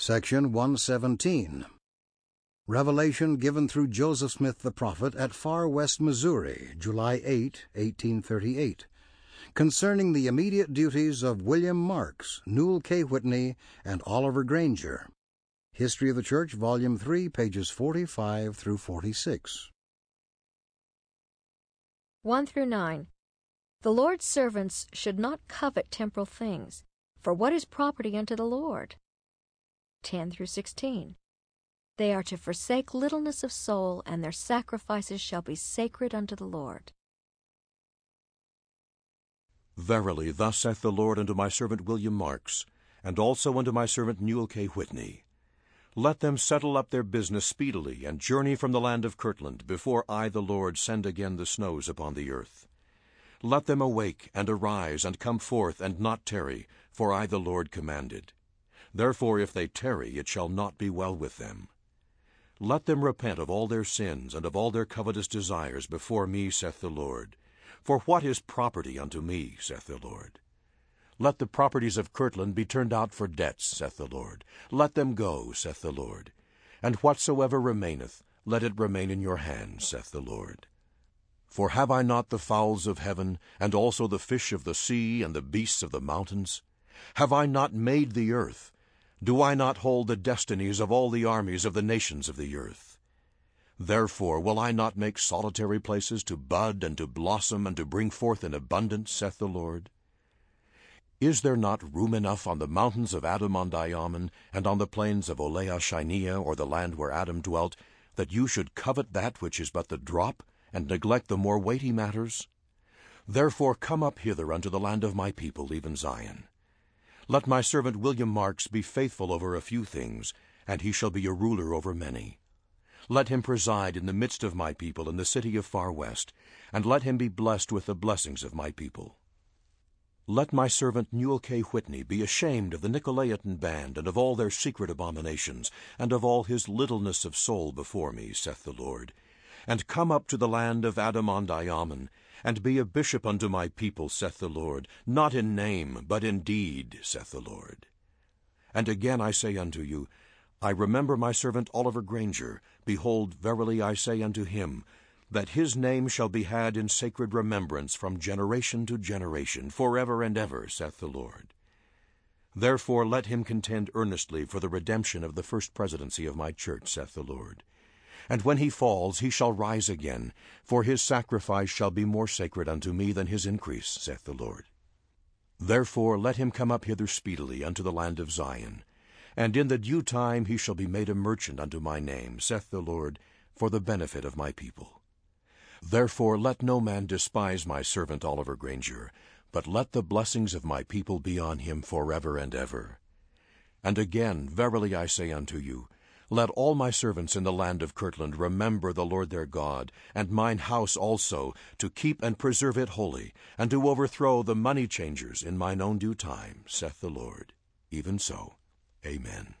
Section 117. Revelation given through Joseph Smith the prophet at Far West, Missouri, July 8, 1838, concerning the immediate duties of William Marks, Newel K. Whitney, and Oliver Granger. History of the Church, Volume 3, pages 45 through 46. 1 through 9. The Lord's servants should not covet temporal things, for what is property unto the Lord? 10 through 16. They are to forsake littleness of soul, and their sacrifices shall be sacred unto the Lord. Verily, thus saith the Lord unto my servant William Marks, and also unto my servant Newel K. Whitney. Let them settle up their business speedily, and journey from the land of Kirtland, before I the Lord send again the snows upon the earth. Let them awake, and arise, and come forth, and not tarry, for I the Lord commanded. Therefore if they tarry, it shall not be well with them. Let them repent of all their sins, and of all their covetous desires before me, saith the Lord. For what is property unto me, saith the Lord? Let the properties of Kirtland be turned out for debts, saith the Lord. Let them go, saith the Lord. And whatsoever remaineth, let it remain in your hands, saith the Lord. For have I not the fowls of heaven, and also the fish of the sea, and the beasts of the mountains? Have I not made the earth? Do I not hold the destinies of all the armies of the nations of the earth? Therefore will I not make solitary places to bud and to blossom and to bring forth in abundance, saith the Lord? Is there not room enough on the mountains of Adam-ondi-Ahman, and on the plains of Olaha Shinehah, or the land where Adam dwelt, that you should covet that which is but the drop, and neglect the more weighty matters? Therefore come up hither unto the land of my people, even Zion. Let my servant William Marks be faithful over a few things, and he shall be a ruler over many. Let him preside in the midst of my people in the city of Far West, and let him be blessed with the blessings of my people. Let my servant Newel K. Whitney be ashamed of the Nicolaitan band, and of all their secret abominations, and of all his littleness of soul before me, saith the Lord and come up to the land of Adam-ondi-Ahman, and be a bishop unto my people, saith the Lord, not in name, but in deed, saith the Lord. And again I say unto you, I remember my servant Oliver Granger. Behold, verily I say unto him, that his name shall be had in sacred remembrance from generation to generation, forever and ever, saith the Lord. Therefore let him contend earnestly for the redemption of the first presidency of my church, saith the Lord. And when he falls, he shall rise again, for his sacrifice shall be more sacred unto me than his increase, saith the Lord. Therefore let him come up hither speedily unto the land of Zion. And in the due time he shall be made a merchant unto my name, saith the Lord, for the benefit of my people. Therefore let no man despise my servant Oliver Granger, but let the blessings of my people be on him forever and ever. And again, verily I say unto you, let all my servants in the land of Kirtland remember the Lord their God, and mine house also, to keep and preserve it holy, and to overthrow the money changers in mine own due time, saith the Lord. Even so. Amen.